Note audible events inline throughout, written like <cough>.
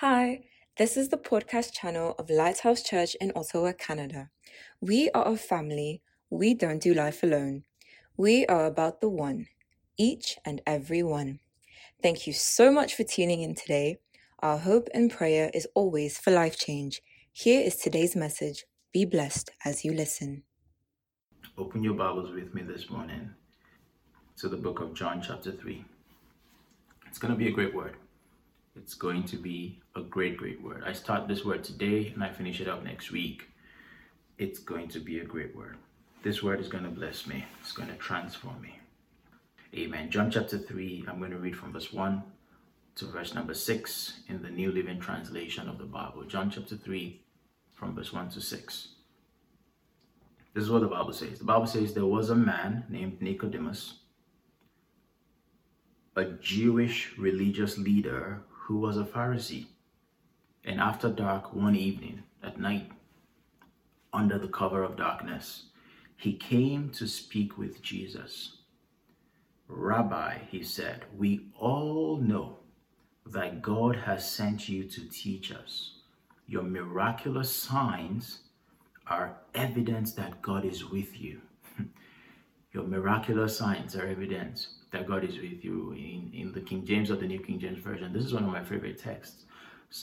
Hi, this is the podcast channel of Lighthouse Church in Ottawa, Canada. We are a family. We don't do life alone. We are about the one, each and every one. Thank you so much for tuning in today. Our hope and prayer is always for life change. Here is today's message. Be blessed as you listen. Open your Bibles with me this morning to the book of John, chapter 3. It's going to be a great word. It's going to be a great, great word. I start this word today and I finish it up next week. It's going to be a great word. This word is going to bless me, it's going to transform me. Amen. John chapter 3, I'm going to read from verse 1 to verse number 6 in the New Living Translation of the Bible. John chapter 3, from verse 1 to 6. This is what the Bible says. The Bible says there was a man named Nicodemus, a Jewish religious leader who was a Pharisee. And after dark one evening, at night, under the cover of darkness, he came to speak with Jesus. Rabbi, he said, we all know that God has sent you to teach us. Your miraculous signs are evidence that God is with you. <laughs> Your miraculous signs are evidence that God is with you. In, in the King James or the New King James Version, this is one of my favorite texts.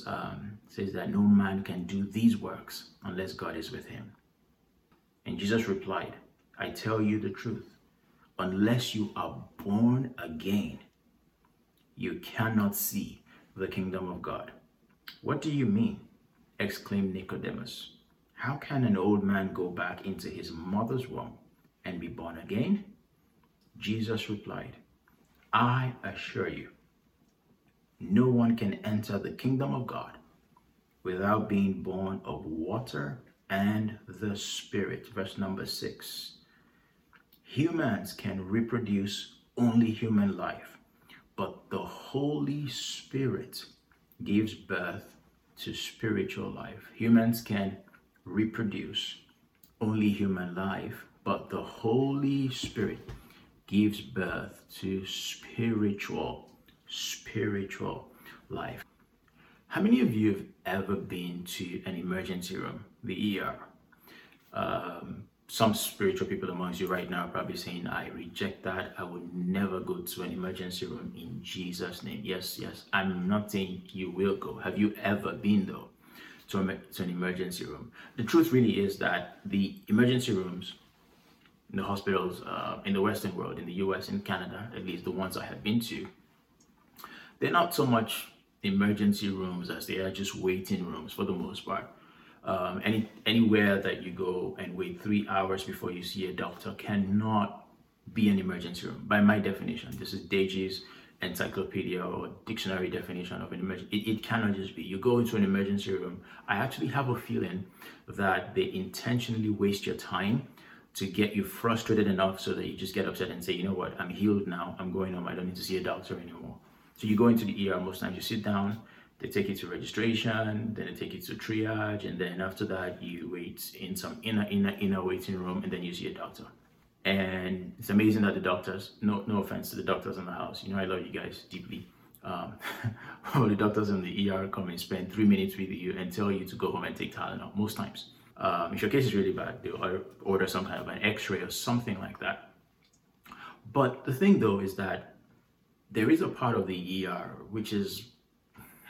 Um, says that no man can do these works unless God is with him. And Jesus replied, I tell you the truth. Unless you are born again, you cannot see the kingdom of God. What do you mean? exclaimed Nicodemus. How can an old man go back into his mother's womb and be born again? Jesus replied, I assure you, no one can enter the kingdom of God without being born of water and the Spirit. Verse number six. Humans can reproduce only human life, but the Holy Spirit gives birth to spiritual life. Humans can reproduce only human life, but the Holy Spirit gives birth to spiritual, spiritual life. How many of you have ever been to an emergency room, the ER? Um, some spiritual people amongst you right now probably saying, I reject that. I would never go to an emergency room in Jesus' name. Yes, yes. I'm not saying you will go. Have you ever been, though, to, a, to an emergency room? The truth really is that the emergency rooms in the hospitals uh, in the Western world, in the US, in Canada, at least the ones I have been to, they're not so much emergency rooms as they are just waiting rooms for the most part. Um, any anywhere that you go and wait three hours before you see a doctor cannot be an emergency room by my definition. This is Deji's encyclopedia or dictionary definition of an emergency. It, it cannot just be. You go into an emergency room. I actually have a feeling that they intentionally waste your time to get you frustrated enough so that you just get upset and say, you know what, I'm healed now. I'm going home. I don't need to see a doctor anymore. So you go into the ER most times. You sit down they take you to registration, then they take you to triage, and then after that you wait in some inner inner inner waiting room, and then you see a doctor. And it's amazing that the doctors, no no offense to the doctors in the house, you know I love you guys deeply. Um, <laughs> the doctors in the ER come and spend three minutes with you and tell you to go home and take Tylenol most times. Um, if your case is really bad, they'll order some kind of an X-ray or something like that. But the thing though is that there is a part of the ER which is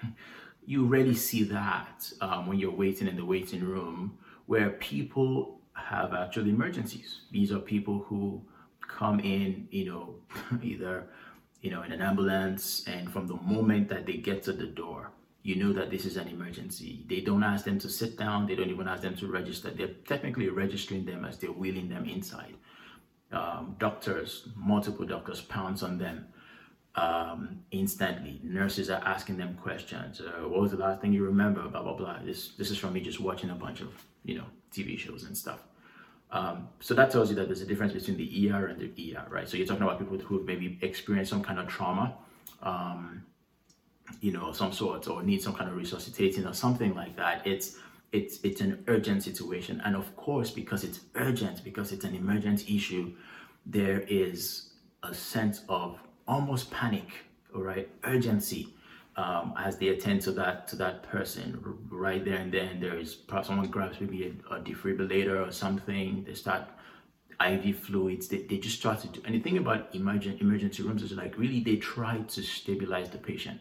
<laughs> you rarely see that um, when you're waiting in the waiting room where people have actual emergencies. These are people who come in, you know, <laughs> either, you know, in an ambulance and from the moment that they get to the door, you know that this is an emergency. They don't ask them to sit down. They don't even ask them to register. They're technically registering them as they're wheeling them inside. Um, doctors, multiple doctors pounce on them um, instantly. Nurses are asking them questions. Uh, what was the last thing you remember? Blah blah blah. This this is from me just watching a bunch of you know TV shows and stuff. Um, so that tells you that there's a difference between the ER and the ER, right? So you're talking about people who have maybe experienced some kind of trauma, um, you know, some sort, or need some kind of resuscitating or something like that. It's it's it's an urgent situation, and of course, because it's urgent, because it's an emergent issue, there is a sense of almost panic, all right, urgency um, as they attend to that to that person right there and then there is perhaps someone grabs maybe a, a defibrillator or something they start IV fluids they, they just start to do anything about emergent emergency rooms is like really they try to stabilize the patient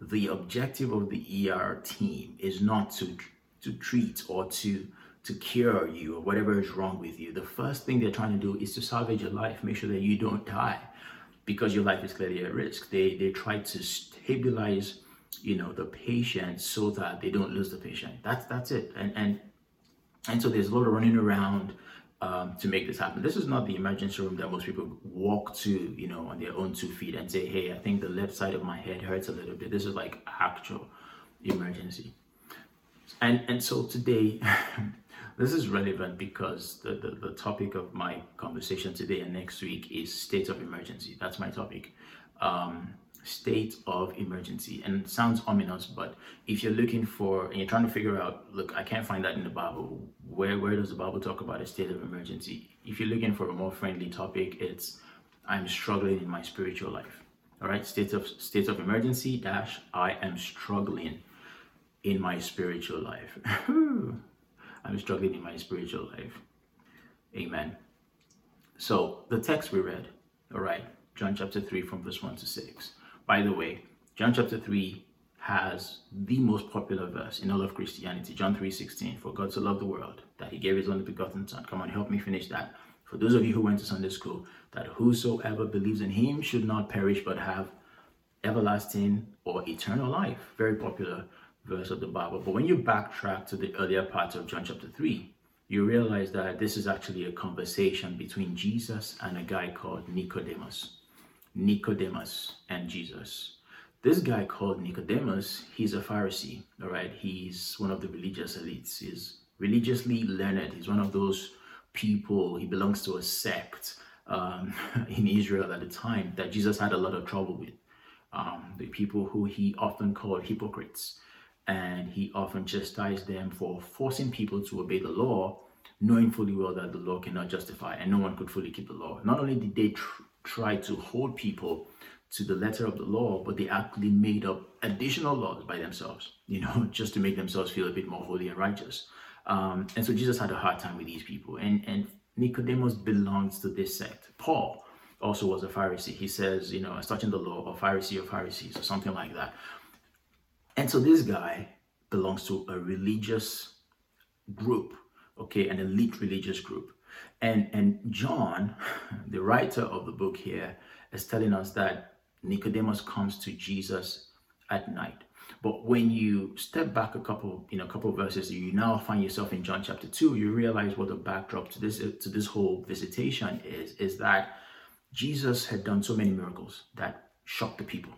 the objective of the ER team is not to to treat or to to cure you or whatever is wrong with you the first thing they're trying to do is to salvage your life make sure that you don't die because your life is clearly at risk. They they try to stabilize, you know, the patient so that they don't lose the patient. That's that's it. And and and so there's a lot of running around um, to make this happen. This is not the emergency room that most people walk to, you know, on their own two feet and say, "Hey, I think the left side of my head hurts a little bit." This is like actual emergency. And and so today. <laughs> This is relevant because the, the, the, topic of my conversation today and next week is state of emergency. That's my topic. Um, state of emergency. And it sounds ominous, but if you're looking for and you're trying to figure out, look, I can't find that in the Bible. Where where does the Bible talk about a state of emergency? If you're looking for a more friendly topic, it's I'm struggling in my spiritual life. All right, state of state of emergency dash I am struggling in my spiritual life. <laughs> I'm struggling in my spiritual life. Amen. So the text we read, all right, John chapter 3 from verse 1 to 6. By the way, John chapter 3 has the most popular verse in all of Christianity, John 3:16. For God so loved the world that he gave his only begotten son. Come on, help me finish that. For those of you who went to Sunday school, that whosoever believes in him should not perish but have everlasting or eternal life. Very popular verse of the Bible. But when you backtrack to the earlier parts of John chapter 3, you realize that this is actually a conversation between Jesus and a guy called Nicodemus. Nicodemus and Jesus. This guy called Nicodemus, he's a Pharisee, all right? He's one of the religious elites. He's religiously learned. He's one of those people, he belongs to a sect um, <laughs> in Israel at the time that Jesus had a lot of trouble with. Um, the people who he often called hypocrites and he often chastised them for forcing people to obey the law, knowing fully well that the law cannot justify and no one could fully keep the law. Not only did they tr- try to hold people to the letter of the law, but they actually made up additional laws by themselves, you know, <laughs> just to make themselves feel a bit more holy and righteous. Um, and so Jesus had a hard time with these people. And, and Nicodemus belongs to this sect. Paul also was a Pharisee. He says, you know, as touching the law, or Pharisee of Pharisees, or something like that. And so this guy belongs to a religious group, okay, an elite religious group. And and John, the writer of the book here, is telling us that Nicodemus comes to Jesus at night. But when you step back a couple, you know, a couple verses, you now find yourself in John chapter two. You realize what the backdrop to this to this whole visitation is. Is that Jesus had done so many miracles that shocked the people.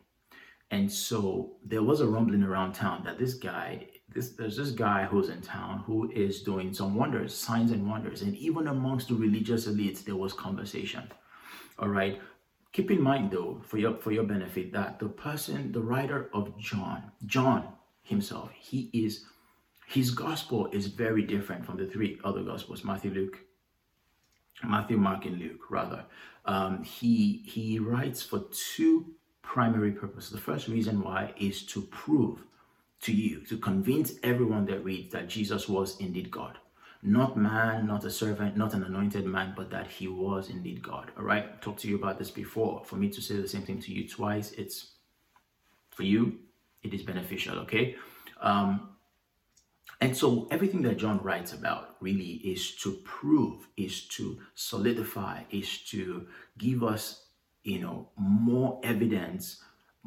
And so there was a rumbling around town that this guy, this there's this guy who's in town who is doing some wonders, signs and wonders. And even amongst the religious elites, there was conversation. All right. Keep in mind though, for your for your benefit, that the person, the writer of John, John himself, he is his gospel is very different from the three other gospels, Matthew, Luke, Matthew, Mark, and Luke, rather. Um, he he writes for two primary purposes. The first reason why is to prove to you, to convince everyone that reads that Jesus was indeed God. Not man, not a servant, not an anointed man, but that he was indeed God. All right, talked to you about this before. For me to say the same thing to you twice, it's for you, it is beneficial, okay? Um, and so everything that John writes about really is to prove, is to solidify, is to give us you know, more evidence,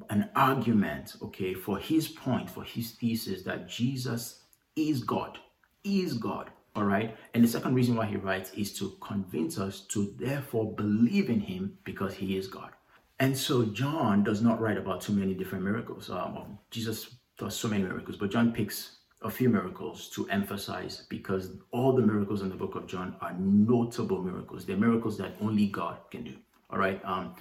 an argument, okay, for his point, for his thesis that Jesus is God, is God. All right. And the second reason why he writes is to convince us to therefore believe in him because he is God. And so John does not write about too many different miracles. Um, Jesus does so many miracles, but John picks a few miracles to emphasize because all the miracles in the book of John are notable miracles. They're miracles that only God can do. All right. Um,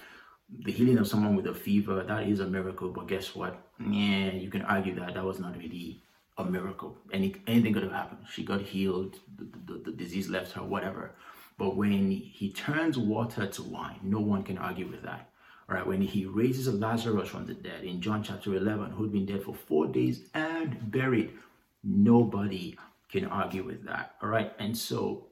the healing of someone with a fever, that is a miracle. But guess what? Yeah, you can argue that that was not really a miracle. Any anything could have happened. She got healed. The, the, the disease left her. Whatever. But when he turns water to wine, no one can argue with that. All right, when he raises a Lazarus from the dead in John chapter 11, who'd been dead for four days and buried, nobody can argue with that. All right, and so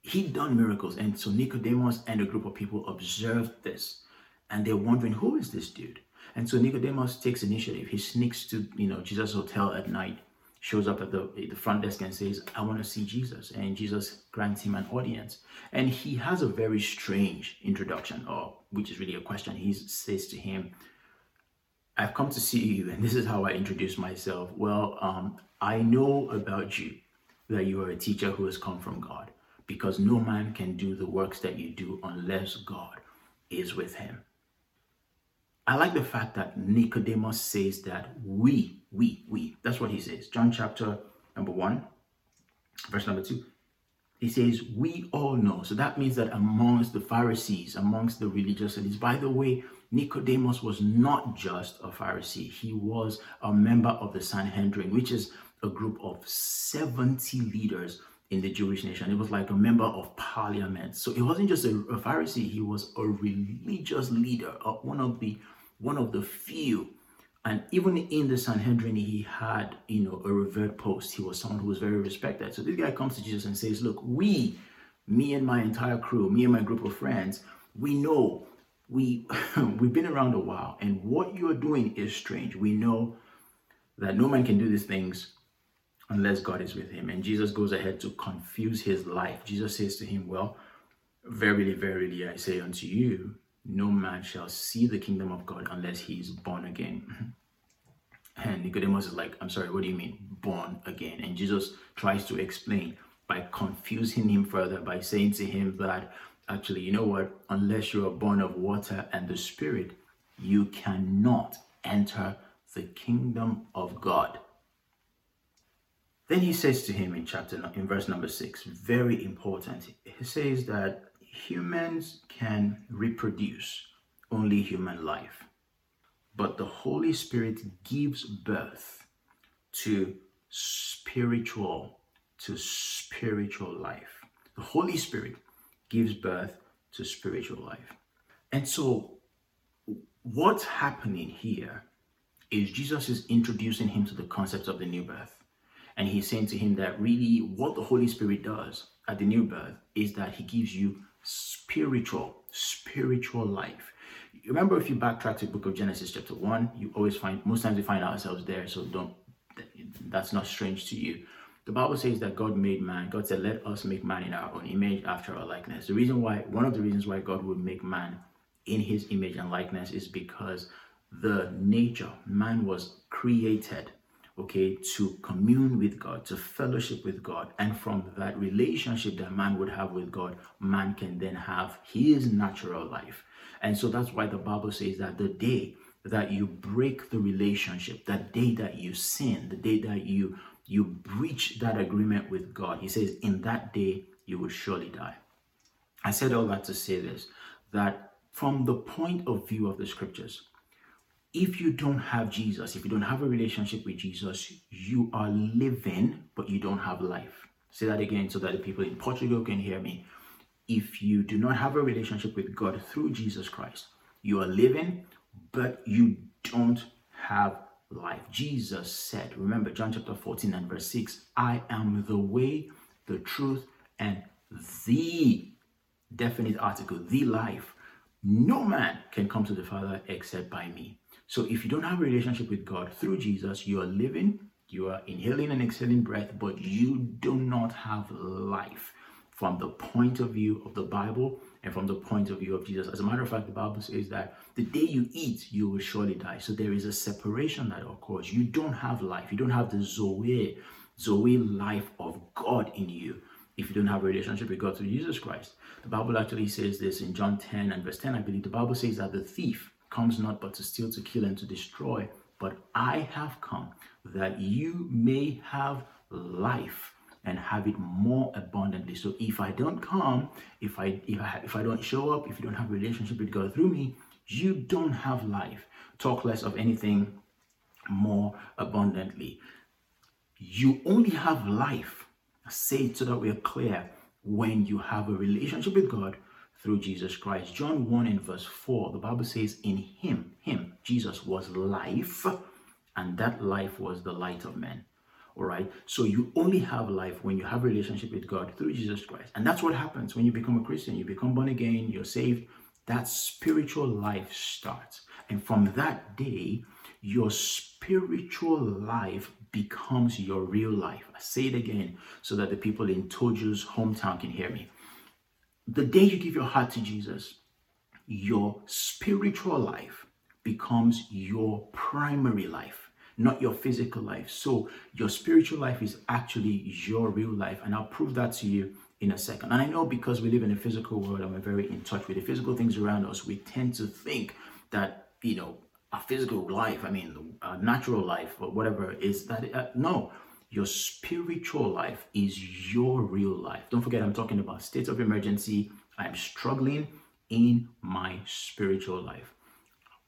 he'd done miracles, and so Nicodemus and a group of people observed this, and they're wondering, who is this dude? And so Nicodemus takes initiative. He sneaks to you know Jesus' hotel at night, shows up at the, the front desk and says, I want to see Jesus. And Jesus grants him an audience. And he has a very strange introduction, or which is really a question. He says to him, I've come to see you, and this is how I introduce myself. Well, um, I know about you that you are a teacher who has come from God, because no man can do the works that you do unless God is with him. I like the fact that Nicodemus says that we, we, we, that's what he says. John chapter number one, verse number two. He says, We all know. So that means that amongst the Pharisees, amongst the religious elites, by the way, Nicodemus was not just a Pharisee, he was a member of the Sanhedrin, which is a group of 70 leaders in the Jewish nation. It was like a member of parliament. So it wasn't just a, a Pharisee, he was a religious leader, uh, one of the one of the few. And even in the Sanhedrin, he had, you know, a revered post. He was someone who was very respected. So this guy comes to Jesus and says, Look, we, me and my entire crew, me and my group of friends, we know we <laughs> we've been around a while, and what you're doing is strange. We know that no man can do these things unless God is with him. And Jesus goes ahead to confuse his life. Jesus says to him, Well, verily, verily, I say unto you, no man shall see the kingdom of God unless he is born again. <clears throat> And Nicodemus is like, I'm sorry, what do you mean, born again? And Jesus tries to explain by confusing him further by saying to him that actually, you know what, unless you are born of water and the Spirit, you cannot enter the kingdom of God. Then he says to him in chapter in verse number six, very important. He says that humans can reproduce only human life, but the Holy Spirit gives birth to spiritual to spiritual life. The Holy Spirit gives birth to spiritual life. And so what's happening here is Jesus is introducing him to the concept of the new birth. And he's saying to him that really what the Holy Spirit does at the new birth is that he gives you spiritual, spiritual life. Remember, if you backtrack to the book of Genesis, chapter 1, you always find, most times we find ourselves there, so don't, that's not strange to you. The Bible says that God made man. God said, Let us make man in our own image after our likeness. The reason why, one of the reasons why God would make man in his image and likeness is because the nature, man was created okay, to commune with God, to fellowship with God. And from that relationship that man would have with God, man can then have his natural life. And so that's why the Bible says that the day that you break the relationship, that day that you sin, the day that you you breach that agreement with God, he says, in that day you will surely die. I said all that to say this that from the point of view of the scriptures, if you don't have Jesus, if you don't have a relationship with Jesus, you are living, but you don't have life. Say that again so that the people in Portugal can hear me. If you do not have a relationship with God through Jesus Christ, you are living, but you don't have life. Jesus said, remember John chapter 14 and verse 6, I am the way, the truth, and the definite article, the life. No man can come to the Father except by me. So if you don't have a relationship with God through Jesus, you are living, you are inhaling and exhaling breath, but you do not have life from the point of view of the Bible and from the point of view of Jesus. As a matter of fact, the Bible says that the day you eat, you will surely die. So there is a separation that occurs. You don't have life. You don't have the Zoe, Zoe life of God in you if you don't have a relationship with God through Jesus Christ. The Bible actually says this in John 10 and verse 10, I believe. The Bible says that the thief comes not but to steal, to kill, and to destroy. But I have come that you may have life and have it more abundantly. So if I don't come, if I if I if I don't show up, if you don't have a relationship with God through me, you don't have life. Talk less of anything more abundantly. You only have life. Say it so that we're clear when you have a relationship with God through Jesus Christ. John 1 in verse 4, the Bible says, In him, him, Jesus was life, and that life was the light of men. All right. So you only have life when you have a relationship with God through Jesus Christ. And that's what happens when you become a Christian. You become born again, you're saved. That spiritual life starts. And from that day, your spiritual life becomes your real life. I say it again so that the people in Toju's hometown can hear me. The day you give your heart to Jesus, your spiritual life becomes your primary life, not your physical life. So your spiritual life is actually your real life. And I'll prove that to you in a second. And I know because we live in a physical world and we're very in touch with the physical things around us, we tend to think that, you know, a physical life, I mean, a natural life or whatever, is that, uh, no, your spiritual life is your real life. Don't forget, I'm talking about states of emergency. I'm struggling in my spiritual life.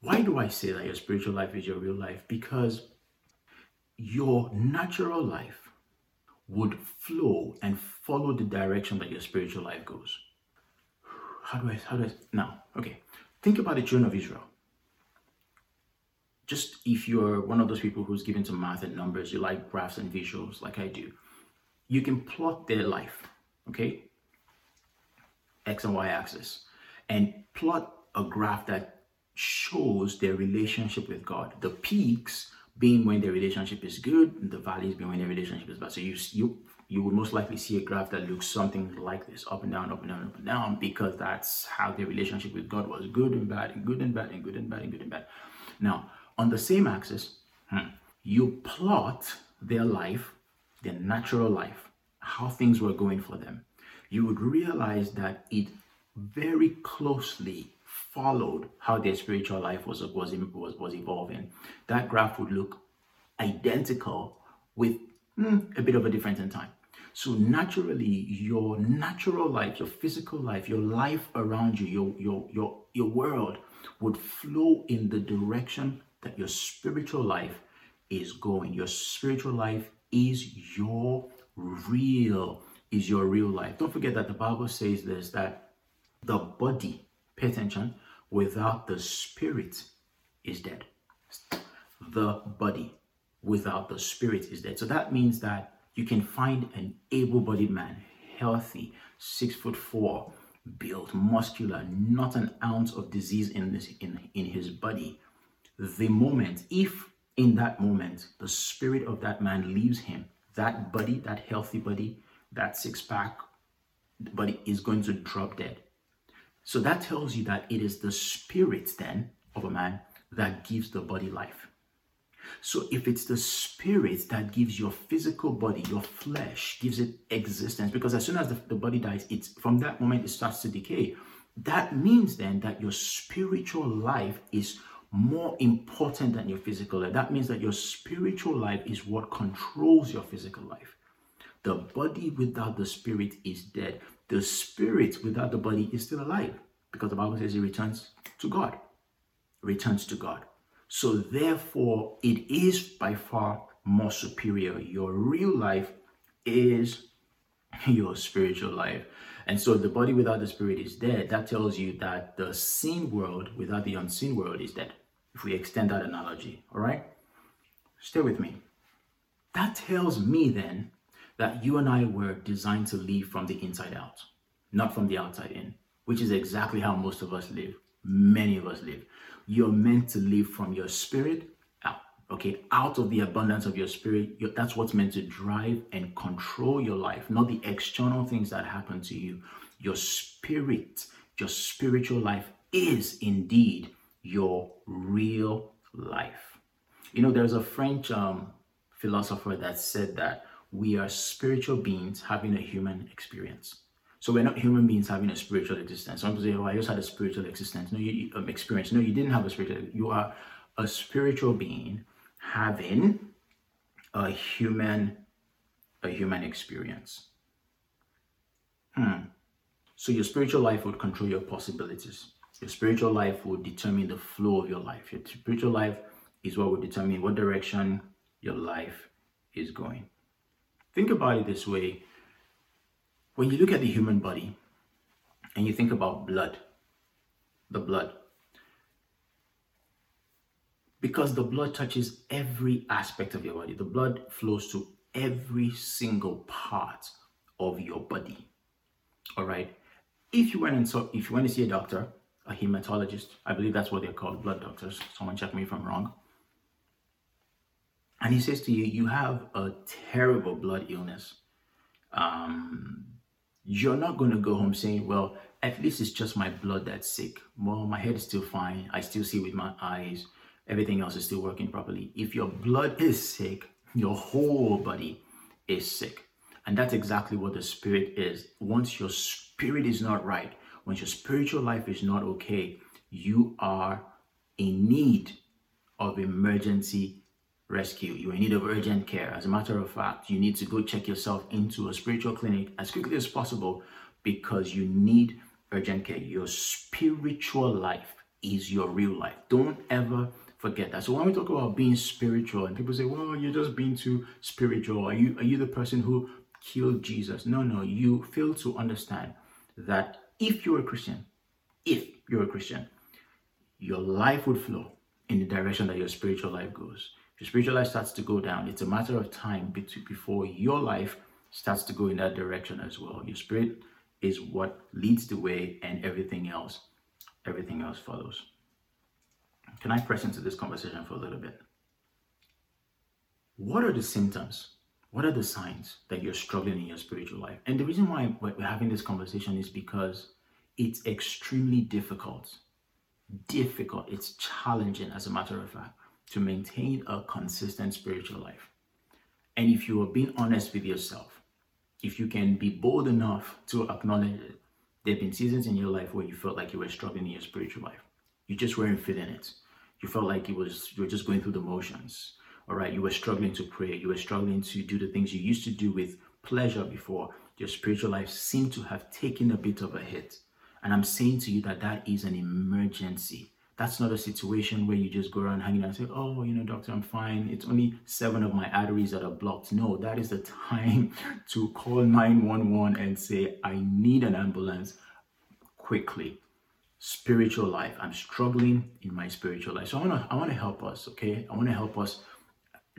Why do I say that your spiritual life is your real life? Because your natural life would flow and follow the direction that your spiritual life goes. How do I, how do I, now, okay. Think about the children of Israel just if you're one of those people who's given to math and numbers, you like graphs and visuals like I do, you can plot their life, okay? X and Y axis, and plot a graph that shows their relationship with God. The peaks being when their relationship is good, the valleys being when their relationship is bad. So you you you would most likely see a graph that looks something like this, up and down, up and down, up and down, because that's how their relationship with God was good and bad, and good and bad, and good and bad, and good and bad. Now, on the same axis, hmm, you plot their life, their natural life, how things were going for them, you would realize that it very closely followed how their spiritual life was, was, was, was evolving. That graph would look identical with hmm, a bit of a difference in time. So naturally, your natural life, your physical life, your life around you, your your your your world would flow in the direction that your spiritual life is going. Your spiritual life is your real, is your real life. Don't forget that the Bible says this that the body, pay attention, without the spirit is dead. The body without the spirit is dead. So that means that you can find an able bodied man, healthy, six foot four, built, muscular, not an ounce of disease in, this, in, in his body the moment, if in that moment the spirit of that man leaves him, that body, that healthy body, that six pack body is going to drop dead. So that tells you that it is the spirit then of a man that gives the body life. So if it's the spirit that gives your physical body, your flesh, gives it existence, because as soon as the, the body dies, it's from that moment it starts to decay. That means then that your spiritual life is more important than your physical life. That means that your spiritual life is what controls your physical life. The body without the spirit is dead. The spirit without the body is still alive because the Bible says it returns to God. Returns to God. So, therefore, it is by far more superior. Your real life is <laughs> your spiritual life. And so, the body without the spirit is dead. That tells you that the seen world without the unseen world is dead if we extend that analogy, all right? Stay with me. That tells me then that you and I were designed to live from the inside out, not from the outside in, which is exactly how most of us live. Many of us live. You're meant to live from your spirit out, okay? Out of the abundance of your spirit. That's what's meant to drive and control your life, not the external things that happen to you. Your spirit, your spiritual life is indeed your real life. You know, there's a French um, philosopher that said that we are spiritual beings having a human experience. So we're not human beings having a spiritual existence. Some people say, "Oh, I just had a spiritual existence." No, you um, experience. No, you didn't have a spiritual. You are a spiritual being having a human, a human experience. Hmm. So your spiritual life would control your possibilities. Your spiritual life will determine the flow of your life. Your spiritual life is what will determine what direction your life is going. Think about it this way when you look at the human body, and you think about blood, the blood, because the blood touches every aspect of your body, the blood flows to every single part of your body. All right. If you went and saw, if you went to see a doctor, a hematologist, I believe that's what they're called, blood doctors. Someone check me if I'm wrong. And he says to you, you have a terrible blood illness. Um, you're not going to go home saying, well, at least it's just my blood that's sick. Well, my head is still fine. I still see with my eyes. Everything else is still working properly. If your blood is sick, your whole body is sick. And that's exactly what the spirit is. Once your spirit is not right, once your spiritual life is not okay, you are in need of emergency rescue. You're in need of urgent care. As a matter of fact, you need to go check yourself into a spiritual clinic as quickly as possible because you need urgent care. Your spiritual life is your real life. Don't ever forget that. So when we talk about being spiritual and people say, well, you're just being too spiritual. Are you, are you the person who killed Jesus? No, no, you fail to understand that if you're a Christian, if you're a Christian, your life would flow in the direction that your spiritual life goes. If your spiritual life starts to go down, it's a matter of time before your life starts to go in that direction as well. Your spirit is what leads the way and everything else, everything else follows. Can I press into this conversation for a little bit? What are the symptoms? What are the signs that you're struggling in your spiritual life? And the reason why we're having this conversation is because it's extremely difficult. Difficult. It's challenging, as a matter of fact, to maintain a consistent spiritual life. And if you are being honest with yourself, if you can be bold enough to acknowledge it, there have been seasons in your life where you felt like you were struggling in your spiritual life. You just weren't feeling it you felt like it was you were just going through the motions all right you were struggling to pray you were struggling to do the things you used to do with pleasure before your spiritual life seemed to have taken a bit of a hit and i'm saying to you that that is an emergency that's not a situation where you just go around hanging out and say, Oh, you know, doctor, I'm fine. It's only seven of my arteries that are blocked. No, that is the time <laughs> to call 911 and say, I need an ambulance quickly spiritual life. I'm struggling in my spiritual life. So I want to I want to help us, okay? I want to help us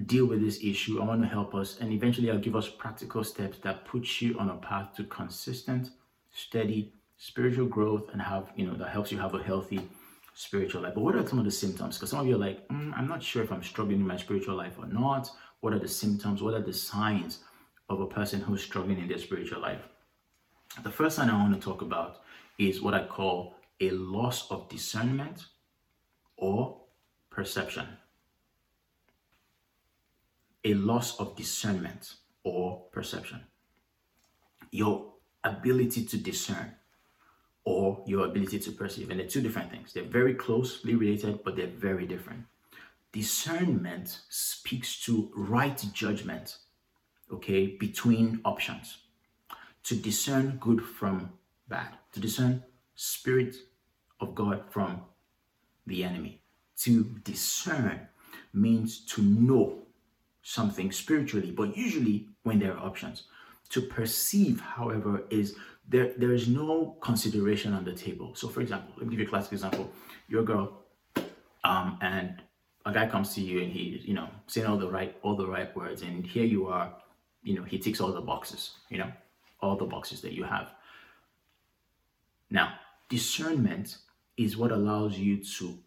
deal with this issue. I want to help us and eventually I'll give us practical steps that puts you on a path to consistent, steady spiritual growth and have, you know, that helps you have a healthy spiritual life. But what are some of the symptoms? Because some of you are like, mm, I'm not sure if I'm struggling in my spiritual life or not. What are the symptoms? What are the signs of a person who's struggling in their spiritual life? The first sign I want to talk about is what I call a loss of discernment or perception. A loss of discernment or perception. Your ability to discern or your ability to perceive. And they're two different things. They're very closely related, but they're very different. Discernment speaks to right judgment, okay, between options. To discern good from bad, to discern spirit of God from the enemy. To discern means to know something spiritually, but usually when there are options. To perceive, however, is there there is no consideration on the table. So for example, let me give you a classic example. You're girl, um, and a guy comes to you and he's, you know, saying all the right all the right words, and here you are, you know, he ticks all the boxes, you know, all the boxes that you have. Now, discernment is what allows you to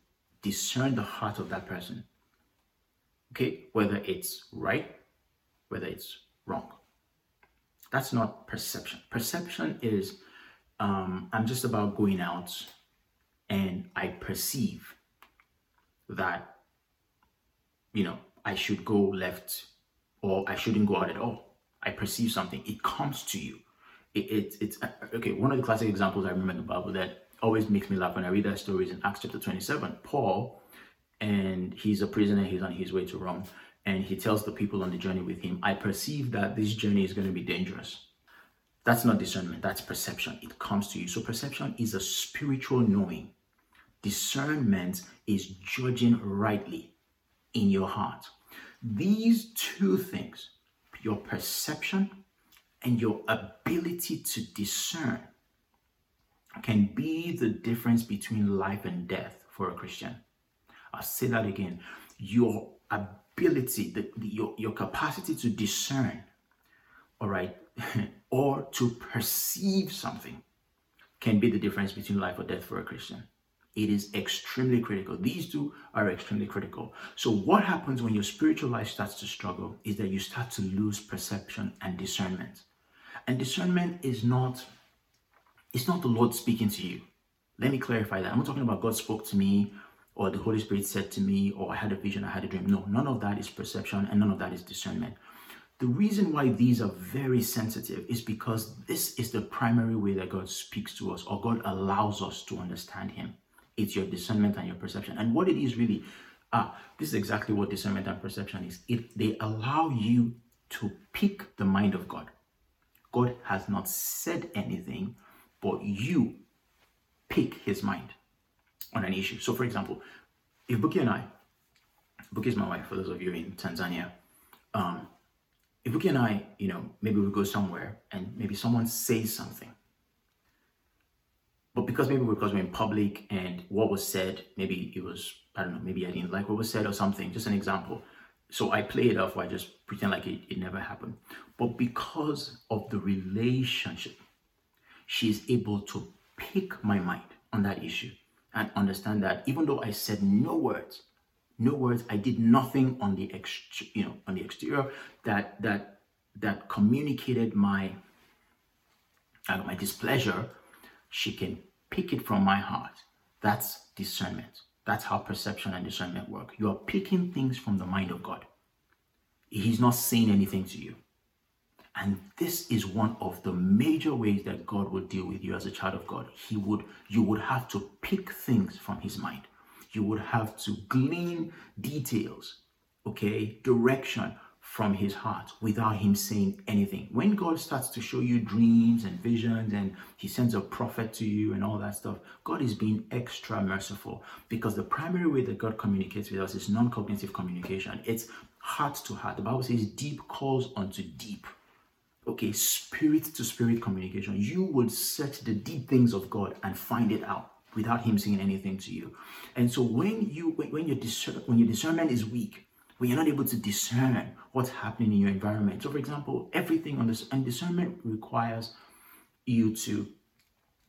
discern the heart of that person. Okay, whether it's right, whether it's wrong. That's not perception. Perception is um, I'm just about going out and I perceive that, you know, I should go left or I shouldn't go out at all. I perceive something. It comes to you. It, it, it's okay. One of the classic examples I remember in the Bible that always makes me laugh when I read that story is in Acts chapter 27. Paul, and he's a prisoner, he's on his way to Rome, and he tells the people on the journey with him, I perceive that this journey is going to be dangerous. That's not discernment, that's perception. It comes to you. So, perception is a spiritual knowing. Discernment is judging rightly in your heart. These two things, your perception and your ability to discern, can be the difference between life and death for a Christian. I'll say that again. Your ability, the, the, your, your capacity to discern, all right, <laughs> or to perceive something can be the difference between life or death for a Christian. It is extremely critical. These two are extremely critical. So, what happens when your spiritual life starts to struggle is that you start to lose perception and discernment. And discernment is not it's not the Lord speaking to you. Let me clarify that. I'm not talking about God spoke to me or the Holy Spirit said to me or I had a vision, I had a dream. No, none of that is perception and none of that is discernment. The reason why these are very sensitive is because this is the primary way that God speaks to us or God allows us to understand Him. It's your discernment and your perception. And what it is really, ah, this is exactly what discernment and perception is. It they allow you to pick the mind of God. God has not said anything, but you pick his mind on an issue. So, for example, if Buki and I, Buki is my wife, for those of you in Tanzania, um, if Buki and I, you know, maybe we go somewhere and maybe someone says something, but because maybe because we're in public and what was said, maybe it was, I don't know, maybe I didn't like what was said or something, just an example. So I play it off, I just pretend like it, it never happened. But because of the relationship, she's able to pick my mind on that issue and understand that even though I said no words, no words, I did nothing on the ex, you know, on the exterior that that that communicated my uh, my displeasure. She can pick it from my heart. That's discernment. That's how perception and discernment work. You are picking things from the mind of God. He's not saying anything to you. And this is one of the major ways that God will deal with you as a child of God. He would you would have to pick things from his mind. You would have to glean details, okay, direction from his heart without him saying anything. When God starts to show you dreams and visions and he sends a prophet to you and all that stuff, God is being extra merciful because the primary way that God communicates with us is non cognitive communication. It's heart to heart. The Bible says deep calls unto deep okay, spirit to spirit communication. You would search the deep things of God and find it out without Him saying anything to you. And so when you when, your discern, when your discernment is weak, when you're not able to discern what's happening in your environment. So, for example, everything on this and discernment requires you to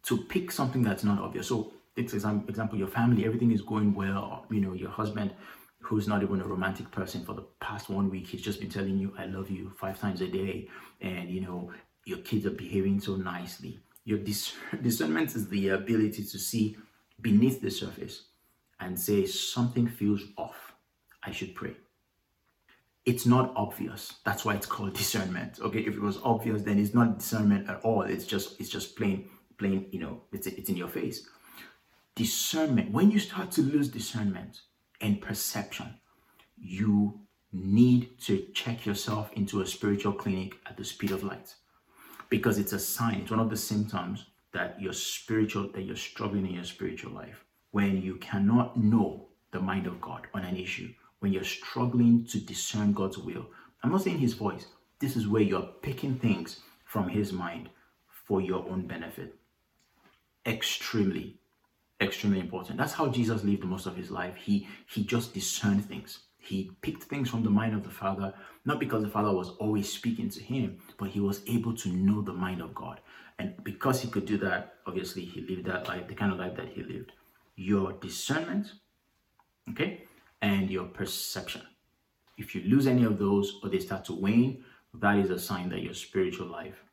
to pick something that's not obvious. So, example, example, your family, everything is going well. You know, your husband who's not even a romantic person for the past one week. He's just been telling you i love you five times a day. And you know your kids are behaving so nicely. Your dis- <laughs> discernment is the ability to see beneath the surface and say something feels off. I should pray. It's not obvious. That's why it's called <laughs> discernment okay? If it was obvious then it's not discernment at all. It's just it's just plain plain you know it's, it's in your face. Discernment. When you start to lose discernment and perception, you need to check yourself into a spiritual clinic at the speed of light because it's a sign it's one of the symptoms that you're spiritual that you're struggling in your spiritual life when you cannot know the mind of god on an issue when you're struggling to discern god's will. I'm not saying his voice. This is where you're picking things from his mind for your own benefit. Extremely extremely important. That's how Jesus lived most of his life. He he just discerned things. He picked things from the mind of the Father, not because the Father was always speaking to him, but he was able to know the mind of God. And because he could do that, obviously he lived that life, the kind of life that he lived. Your discernment, okay, and your perception. If you lose any of those or they start to wane, that is a sign that your spiritual life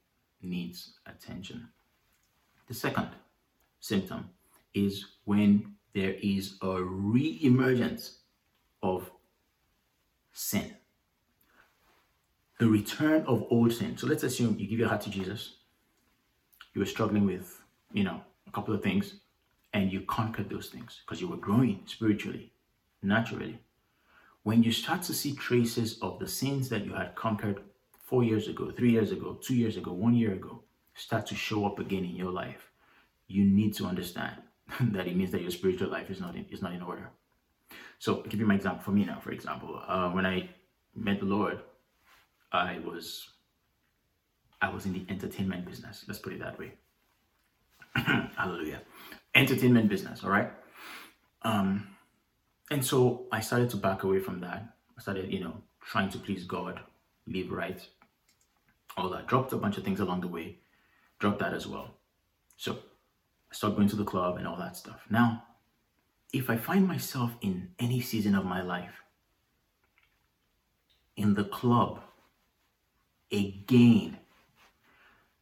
needs attention. The second symptom is when there is a re-emergence of sin. The return of old sin. So let's assume you give your heart to Jesus. You were struggling with, you know, a couple of things, and you conquered those things because you were growing spiritually, naturally. When you start to see traces of the sins that you had conquered four years ago, three years ago, two years ago, one year ago, start to show up again in your life, you need to understand <laughs> that it means that your spiritual life is not in, is not in order. So, I'll give you my example for me now. For example, uh, when I met the Lord, I was I was in the entertainment business. Let's put it that way. <clears throat> Hallelujah. Entertainment business, all right? Um, and so I started to back away from that. I started, you know, trying to please God, live right, all that. Dropped a bunch of things along the way, dropped that as well. So I started going to the club and all that stuff. Now, if I find myself in any season of my life in the club again,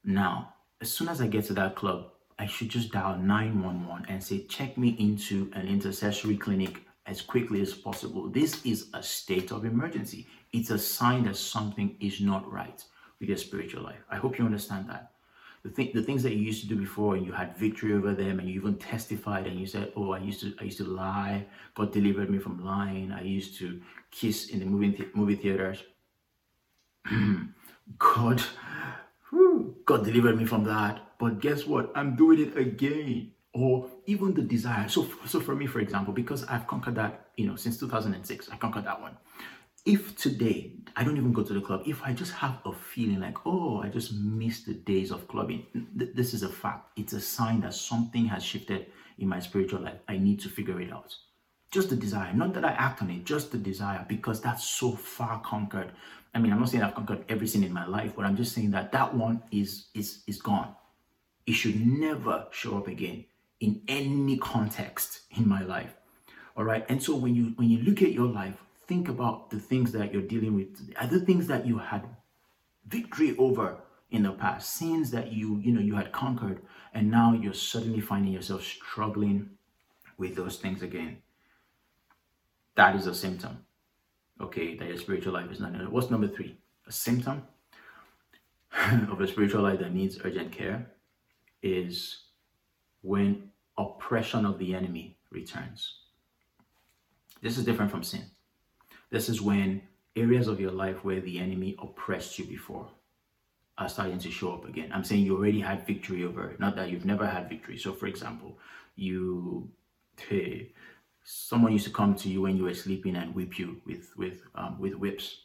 now, as soon as I get to that club, I should just dial 911 and say, check me into an intercessory clinic as quickly as possible. This is a state of emergency. It's a sign that something is not right with your spiritual life. I hope you understand that. The, thing, the things that you used to do before and you had victory over them and you even testified and you said, oh, I used to I used to lie. God delivered me from lying. I used to kiss in the movie, movie theaters. <clears throat> God, whew, God delivered me from that. But guess what? I'm doing it again or even the desire. So, so for me, for example, because I've conquered that, you know, since 2006, I conquered that one. If today I don't even go to the club, if I just have a feeling like, oh, I just missed the days of clubbing, th- this is a fact. It's a sign that something has shifted in my spiritual life. I need to figure it out. Just the desire, not that I act on it, just the desire, because that's so far conquered. I mean, I'm not saying I've conquered everything in my life, but I'm just saying that that one is is is gone. It should never show up again in any context in my life. All right. And so when you when you look at your life, think about the things that you're dealing with, other things that you had victory over in the past, sins that you you know you had conquered, and now you're suddenly finding yourself struggling with those things again. That is a symptom. Okay, that your spiritual life is not. What's number three? A symptom <laughs> of a spiritual life that needs urgent care is when oppression of the enemy returns. This is different from sin. This is when areas of your life where the enemy oppressed you before are starting to show up again. I'm saying you already had victory over it, not that you've never had victory. So, for example, you, hey, someone used to come to you when you were sleeping and whip you with with um, with whips.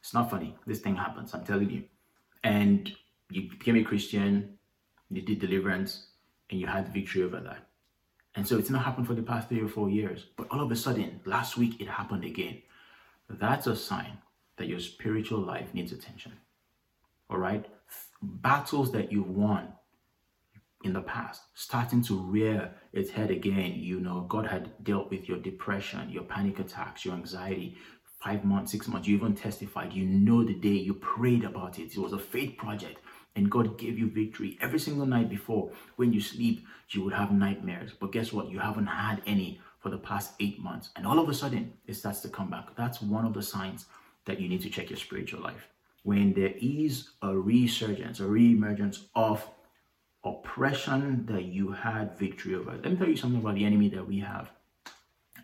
It's not funny. This thing happens. I'm telling you. And you became a Christian. You did deliverance and you had victory over that. And so it's not happened for the past three or four years, but all of a sudden, last week it happened again. That's a sign that your spiritual life needs attention. All right? Battles that you won in the past starting to rear its head again. You know, God had dealt with your depression, your panic attacks, your anxiety. Five months, six months, you even testified. You know the day you prayed about it. It was a faith project and God gave you victory. Every single night before, when you sleep, you would have nightmares. But guess what? You haven't had any for the past eight months. And all of a sudden, it starts to come back. That's one of the signs that you need to check your spiritual life. When there is a resurgence, a reemergence of oppression that you had victory over. Let me tell you something about the enemy that we have.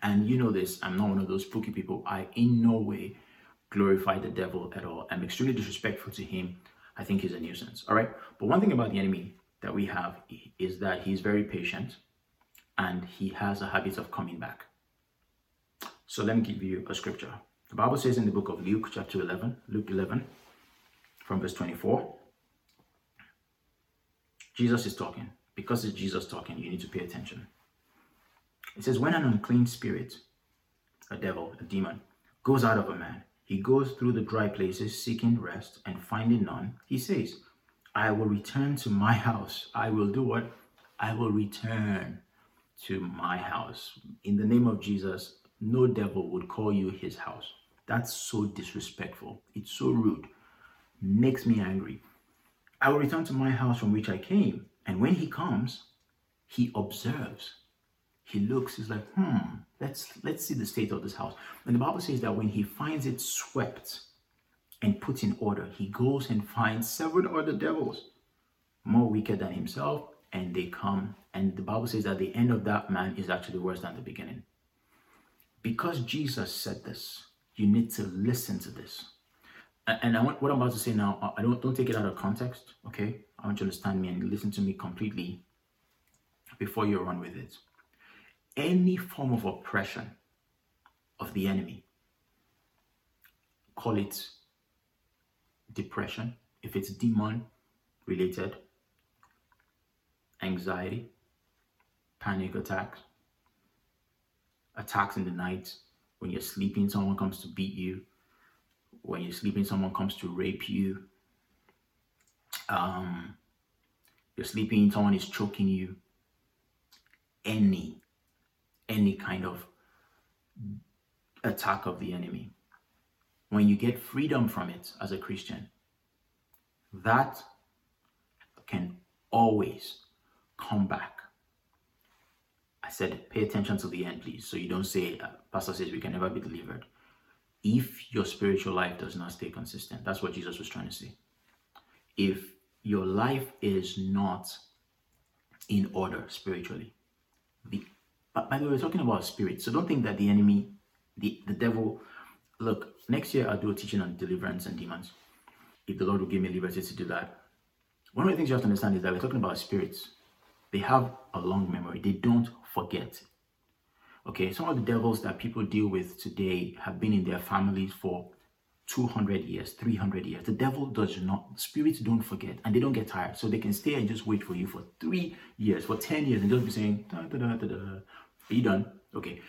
And you know this, I'm not one of those spooky people. I in no way glorify the devil at all. I'm extremely disrespectful to him I think he's a nuisance. All right. But one thing about the enemy that we have is that he's very patient and he has a habit of coming back. So let me give you a scripture. The Bible says in the book of Luke, chapter 11, Luke 11, from verse 24, Jesus is talking. Because it's Jesus talking, you need to pay attention. It says, When an unclean spirit, a devil, a demon, goes out of a man, he goes through the dry places seeking rest and finding none. He says, I will return to my house. I will do what? I will return to my house. In the name of Jesus, no devil would call you his house. That's so disrespectful. It's so rude. Makes me angry. I will return to my house from which I came. And when he comes, he observes he looks, he's like, hmm, let's let's see the state of this house. And the Bible says that when he finds it swept and put in order, he goes and finds seven other devils more wicked than himself, and they come. And the Bible says that the end of that man is actually worse than the beginning. Because Jesus said this, you need to listen to this. And I want what I'm about to say now, I don't don't take it out of context, okay? I want you to understand me and listen to me completely before you run with it any form of oppression of the enemy, call it depression, if it's demon related, anxiety, panic attacks, attacks in the night. When you're sleeping, someone comes to beat you. When you're sleeping, someone comes to rape you. Um, you're sleeping, someone is choking you. Any, any kind of attack of the enemy. When you get freedom from it as a Christian, that can always come back. I said, pay attention to the end, please. So you don't say, uh, Pastor says we can never be delivered. If your spiritual life does not stay consistent, that's what Jesus was trying to say. If your life is not in order spiritually, the, Uh, by the way, we're talking about spirit. So don't think that the enemy, the, the devil, look, next year I'll do a teaching on deliverance and demons. If the Lord will give me liberty to do that. One of the things you have to understand is that we're talking about spirits. They have a long memory. They don't forget. Okay, some of the devils that people deal with today have been in their families for 200 years, 300 years. The devil does not, spirits don't forget and they don't get tired. So they can stay and just wait for you for three years, for 10 years, and just be saying, da, da, da, da, da. Are you done? Okay.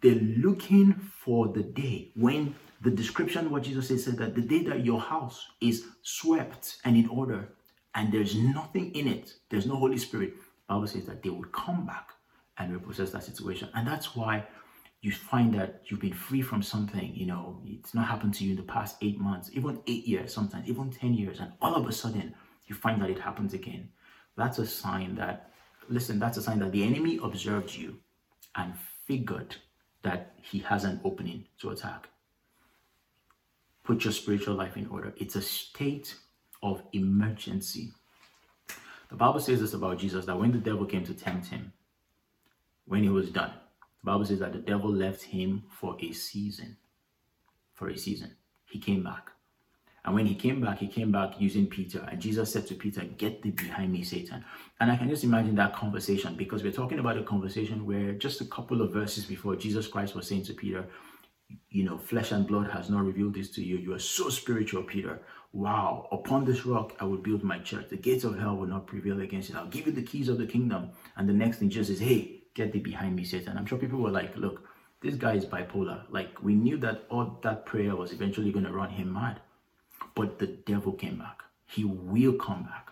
They're looking for the day when the description, what Jesus says, said that the day that your house is swept and in order and there's nothing in it, there's no Holy Spirit, Bible says that they would come back and repossess that situation. And that's why you find that you've been free from something, you know, it's not happened to you in the past eight months, even eight years, sometimes even 10 years, and all of a sudden you find that it happens again. That's a sign that, listen, that's a sign that the enemy observed you and figured that he has an opening to attack. Put your spiritual life in order. It's a state of emergency. The Bible says this about Jesus that when the devil came to tempt him, when he was done, the Bible says that the devil left him for a season. For a season. He came back. And when he came back, he came back using Peter. And Jesus said to Peter, Get thee behind me, Satan. And I can just imagine that conversation because we're talking about a conversation where just a couple of verses before Jesus Christ was saying to Peter, You know, flesh and blood has not revealed this to you. You are so spiritual, Peter. Wow, upon this rock I will build my church. The gates of hell will not prevail against it. I'll give you the keys of the kingdom. And the next thing Jesus says, Hey, get thee behind me, Satan. I'm sure people were like, look, this guy is bipolar. Like, we knew that all that prayer was eventually going to run him mad. But the devil came back. He will come back.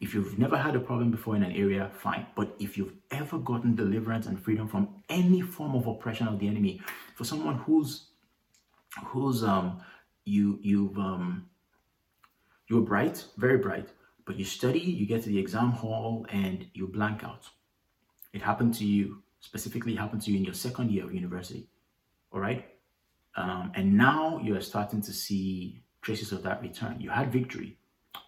If you've never had a problem before in an area, fine. But if you've ever gotten deliverance and freedom from any form of oppression of the enemy, for someone who's who's um you you've um you're bright, very bright, but you study, you get to the exam hall and you blank out it happened to you, specifically happened to you in your second year of university. All right. Um, and now you are starting to see traces of that return. You had victory.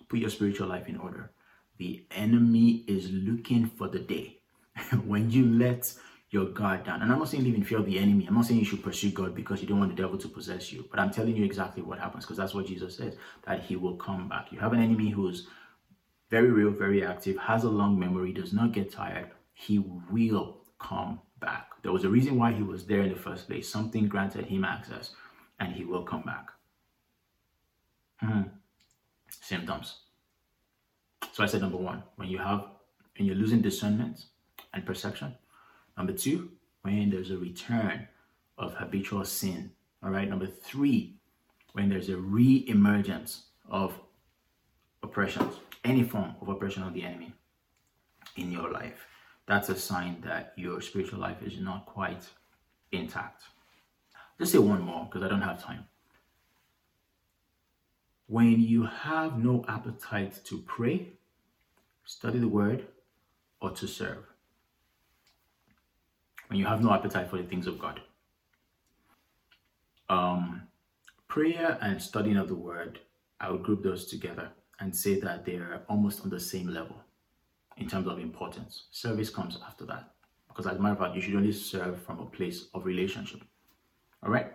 Put your spiritual life in order. The enemy is looking for the day <laughs> when you let your guard down. And I'm not saying live in fear of the enemy. I'm not saying you should pursue God because you don't want the devil to possess you. But I'm telling you exactly what happens because that's what Jesus says that he will come back. You have an enemy who's very real, very active, has a long memory, does not get tired, he will come back. There was a reason why he was there in the first place. Something granted him access, and he will come back. Hmm. Symptoms. So I said number one, when you have when you're losing discernment and perception. Number two, when there's a return of habitual sin. All right. Number three, when there's a re-emergence of oppressions, any form of oppression of the enemy in your life that's a sign that your spiritual life is not quite intact. Just say one more because I don't have time. When you have no appetite to pray, study the word, or to serve. When you have no appetite for the things of God. Um, prayer and studying of the word, I would group those together and say that they're almost on the same level in terms of importance. Service comes after that. Because as a matter of fact, you should only serve from a place of relationship. All right?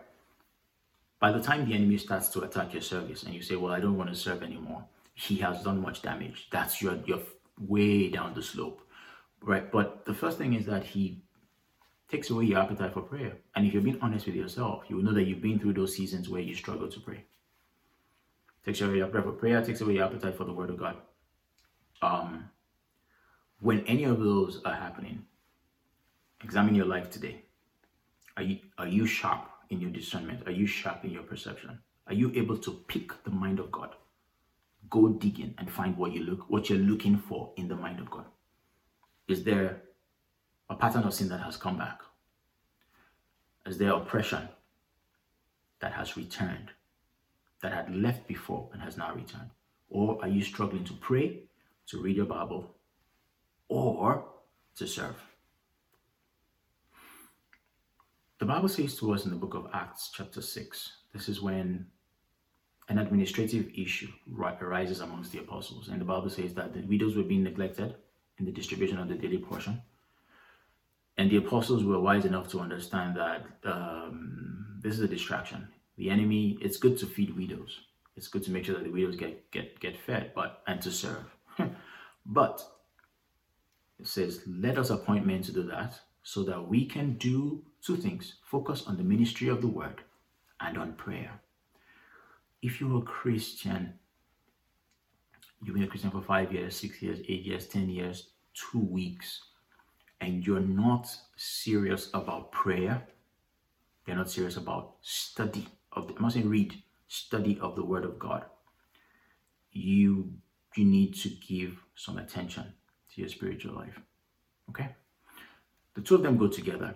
By the time the enemy starts to attack your service and you say, Well, I don't want to serve anymore, he has done much damage. That's your you're way down the slope. Right? But the first thing is that he takes away your appetite for prayer. And if you're being honest with yourself, you will know that you've been through those seasons where you struggle to pray. Takes away your appetite for prayer, takes away your appetite for the word of God. Um, when any of those are happening, examine your life today. Are you are you sharp in your discernment? Are you sharp in your perception? Are you able to pick the mind of God? Go digging and find what you look what you're looking for in the mind of God. Is there a pattern of sin that has come back? Is there oppression that has returned, that had left before and has now returned? Or are you struggling to pray, to read your Bible, or to serve? The Bible says to us in the book of Acts, chapter 6, this is when an administrative issue arises amongst the apostles. And the Bible says that the widows were being neglected in the distribution of the daily portion. And the apostles were wise enough to understand that um, this is a distraction. The enemy, it's good to feed widows. It's good to make sure that the widows get get get fed, but and to serve. <laughs> but it says, let us appoint men to do that, so that we can do two things: focus on the ministry of the word and on prayer. If you're a Christian, you've been a Christian for five years, six years, eight years, ten years, two weeks and you're not serious about prayer, you're not serious about study of the, I must say read, study of the word of God, you you need to give some attention to your spiritual life. Okay? The two of them go together.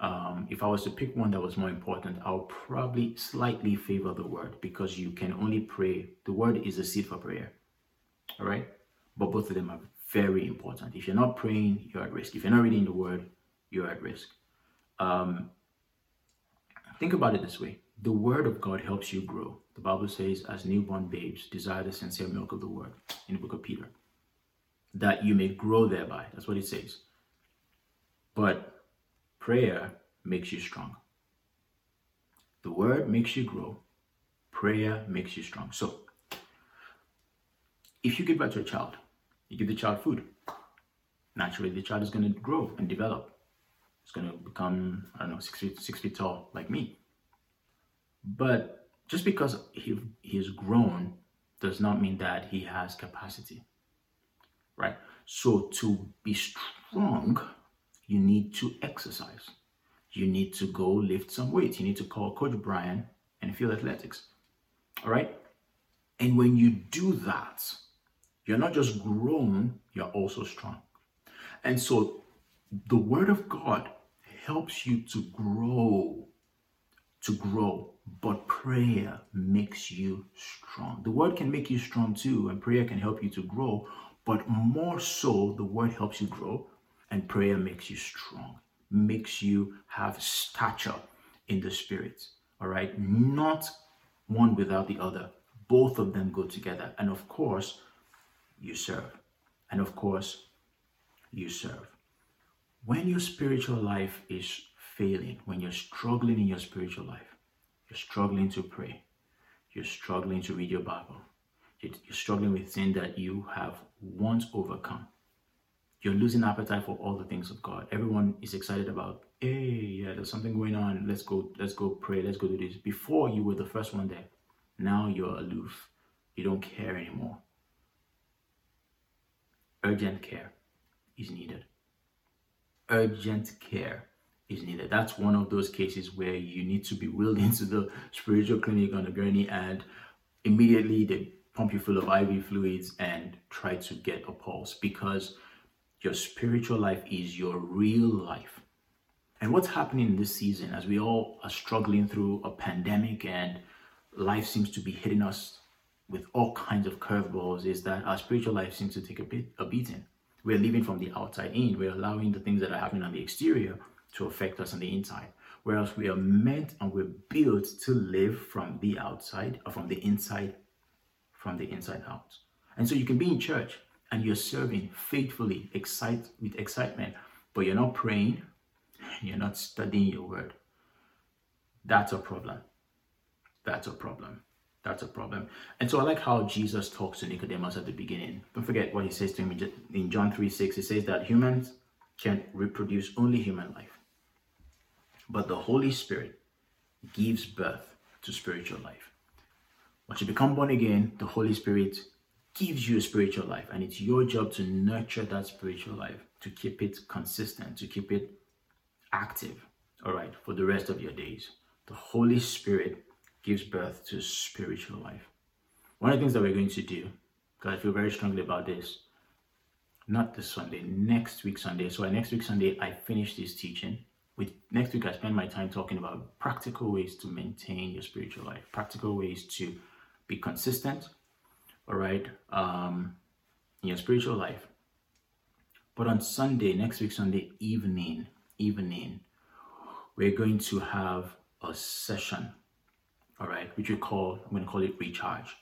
Um, if I was to pick one that was more important, I'll probably slightly favor the word because you can only pray. The word is a seed for prayer. All right? But both of them are very important. If you're not praying, you're at risk. If you're not reading the word, you're at risk. Um, think about it this way the word of God helps you grow. The Bible says, as newborn babes, desire the sincere milk of the word in the book of Peter, that you may grow thereby. That's what it says. But prayer makes you strong. The word makes you grow, prayer makes you strong. So, if you give birth to a child, you give the child food. Naturally, the child is going to grow and develop. It's going to become, I don't know, six feet, six feet tall like me. But just because he, is grown does not mean that he has capacity, right? So to be strong, you need to exercise. You need to go lift some weights. You need to call Coach Brian and Field Athletics, all right? And when you do that, you're not just grown, you're also strong. And so the word of God helps you to grow, to grow, but prayer makes you strong. The word can make you strong too, and prayer can help you to grow, but more so, the word helps you grow, and prayer makes you strong, makes you have stature in the spirit. All right, not one without the other. Both of them go together. And of course, you serve. And of course, you serve. When your spiritual life is failing, when you're struggling in your spiritual life, you're struggling to pray, you're struggling to read your Bible, you're struggling with sin that you have once overcome. You're losing appetite for all the things of God. Everyone is excited about, hey, yeah, there's something going on. Let's go, let's go pray, let's go do this. Before you were the first one there. Now you're aloof. You don't care anymore urgent care is needed. Urgent care is needed. That's one of those cases where you need to be wheeled <laughs> into the spiritual clinic on a gurney and immediately they pump you full of IV fluids and try to get a pulse because your spiritual life is your real life. And what's happening in this season as we all are struggling through a pandemic and life seems to be hitting us with all kinds of curveballs is that our spiritual life seems to take a bit a beating. We're living from the outside in. We're allowing the things that are happening on the exterior to affect us on the inside. Whereas we are meant and we're built to live from the outside or from the inside, from the inside out. And so you can be in church and you're serving faithfully, excite with excitement, but you're not praying, you're not studying your word. That's a problem. That's a problem. That's a problem. And so I like how Jesus talks to Nicodemus at the beginning. Don't forget what he says to him in John 3 6. He says that humans can reproduce only human life, but the Holy Spirit gives birth to spiritual life. Once you become born again, the Holy Spirit gives you a spiritual life, and it's your job to nurture that spiritual life, to keep it consistent, to keep it active, all right, for the rest of your days. The Holy Spirit gives birth to spiritual life. One of the things that we're going to do, because I feel very strongly about this, not this Sunday, next week Sunday. So next week Sunday, I finish this teaching. With next week, I spend my time talking about practical ways to maintain your spiritual life, practical ways to be consistent, all right, um, in your spiritual life. But on Sunday, next week Sunday evening, evening, we're going to have a session, all right, which we call, I'm going to call it recharge.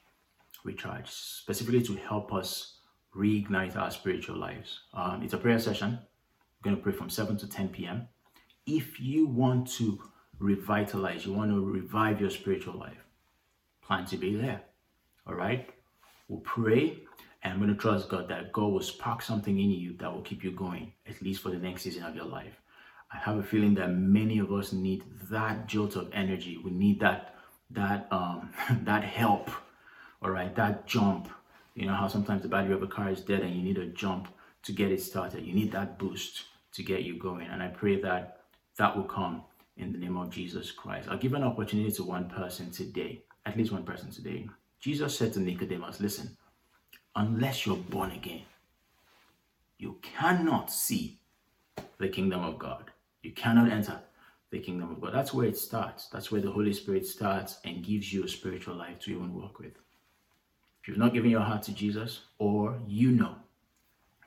Recharge, specifically to help us reignite our spiritual lives. Um, it's a prayer session. We're going to pray from 7 to 10 p.m. If you want to revitalize, you want to revive your spiritual life, plan to be there. All right? We'll pray and I'm going to trust God that God will spark something in you that will keep you going, at least for the next season of your life. I have a feeling that many of us need that jolt of energy. We need that that um <laughs> that help, all right, that jump you know how sometimes the battery of a car is dead and you need a jump to get it started. You need that boost to get you going. And I pray that that will come in the name of Jesus Christ. I'll give an opportunity to one person today, at least one person today. Jesus said to Nicodemus, Listen, unless you're born again, you cannot see the kingdom of God. You cannot enter the kingdom of God. That's where it starts. That's where the Holy Spirit starts and gives you a spiritual life to even work with. If you've not given your heart to Jesus, or you know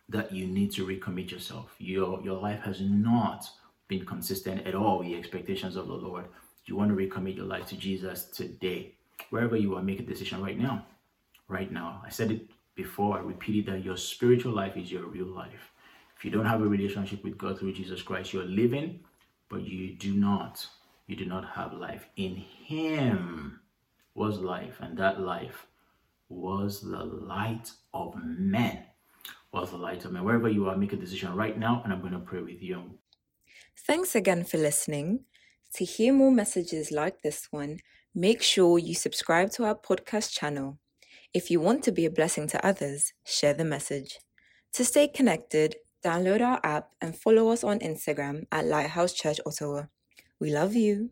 that you need to recommit yourself, your, your life has not been consistent at all with the expectations of the Lord, you want to recommit your life to Jesus today. Wherever you are, make a decision right now. Right now. I said it before, I repeated that your spiritual life is your real life. If you don't have a relationship with God through Jesus Christ, you're living, but you do not. You do not have life. In Him was life, and that life was the light of men. Was the light of men. Wherever you are, make a decision right now, and I'm going to pray with you. Thanks again for listening. To hear more messages like this one, make sure you subscribe to our podcast channel. If you want to be a blessing to others, share the message. To stay connected, download our app and follow us on Instagram at Lighthouse Church Ottawa. We love you.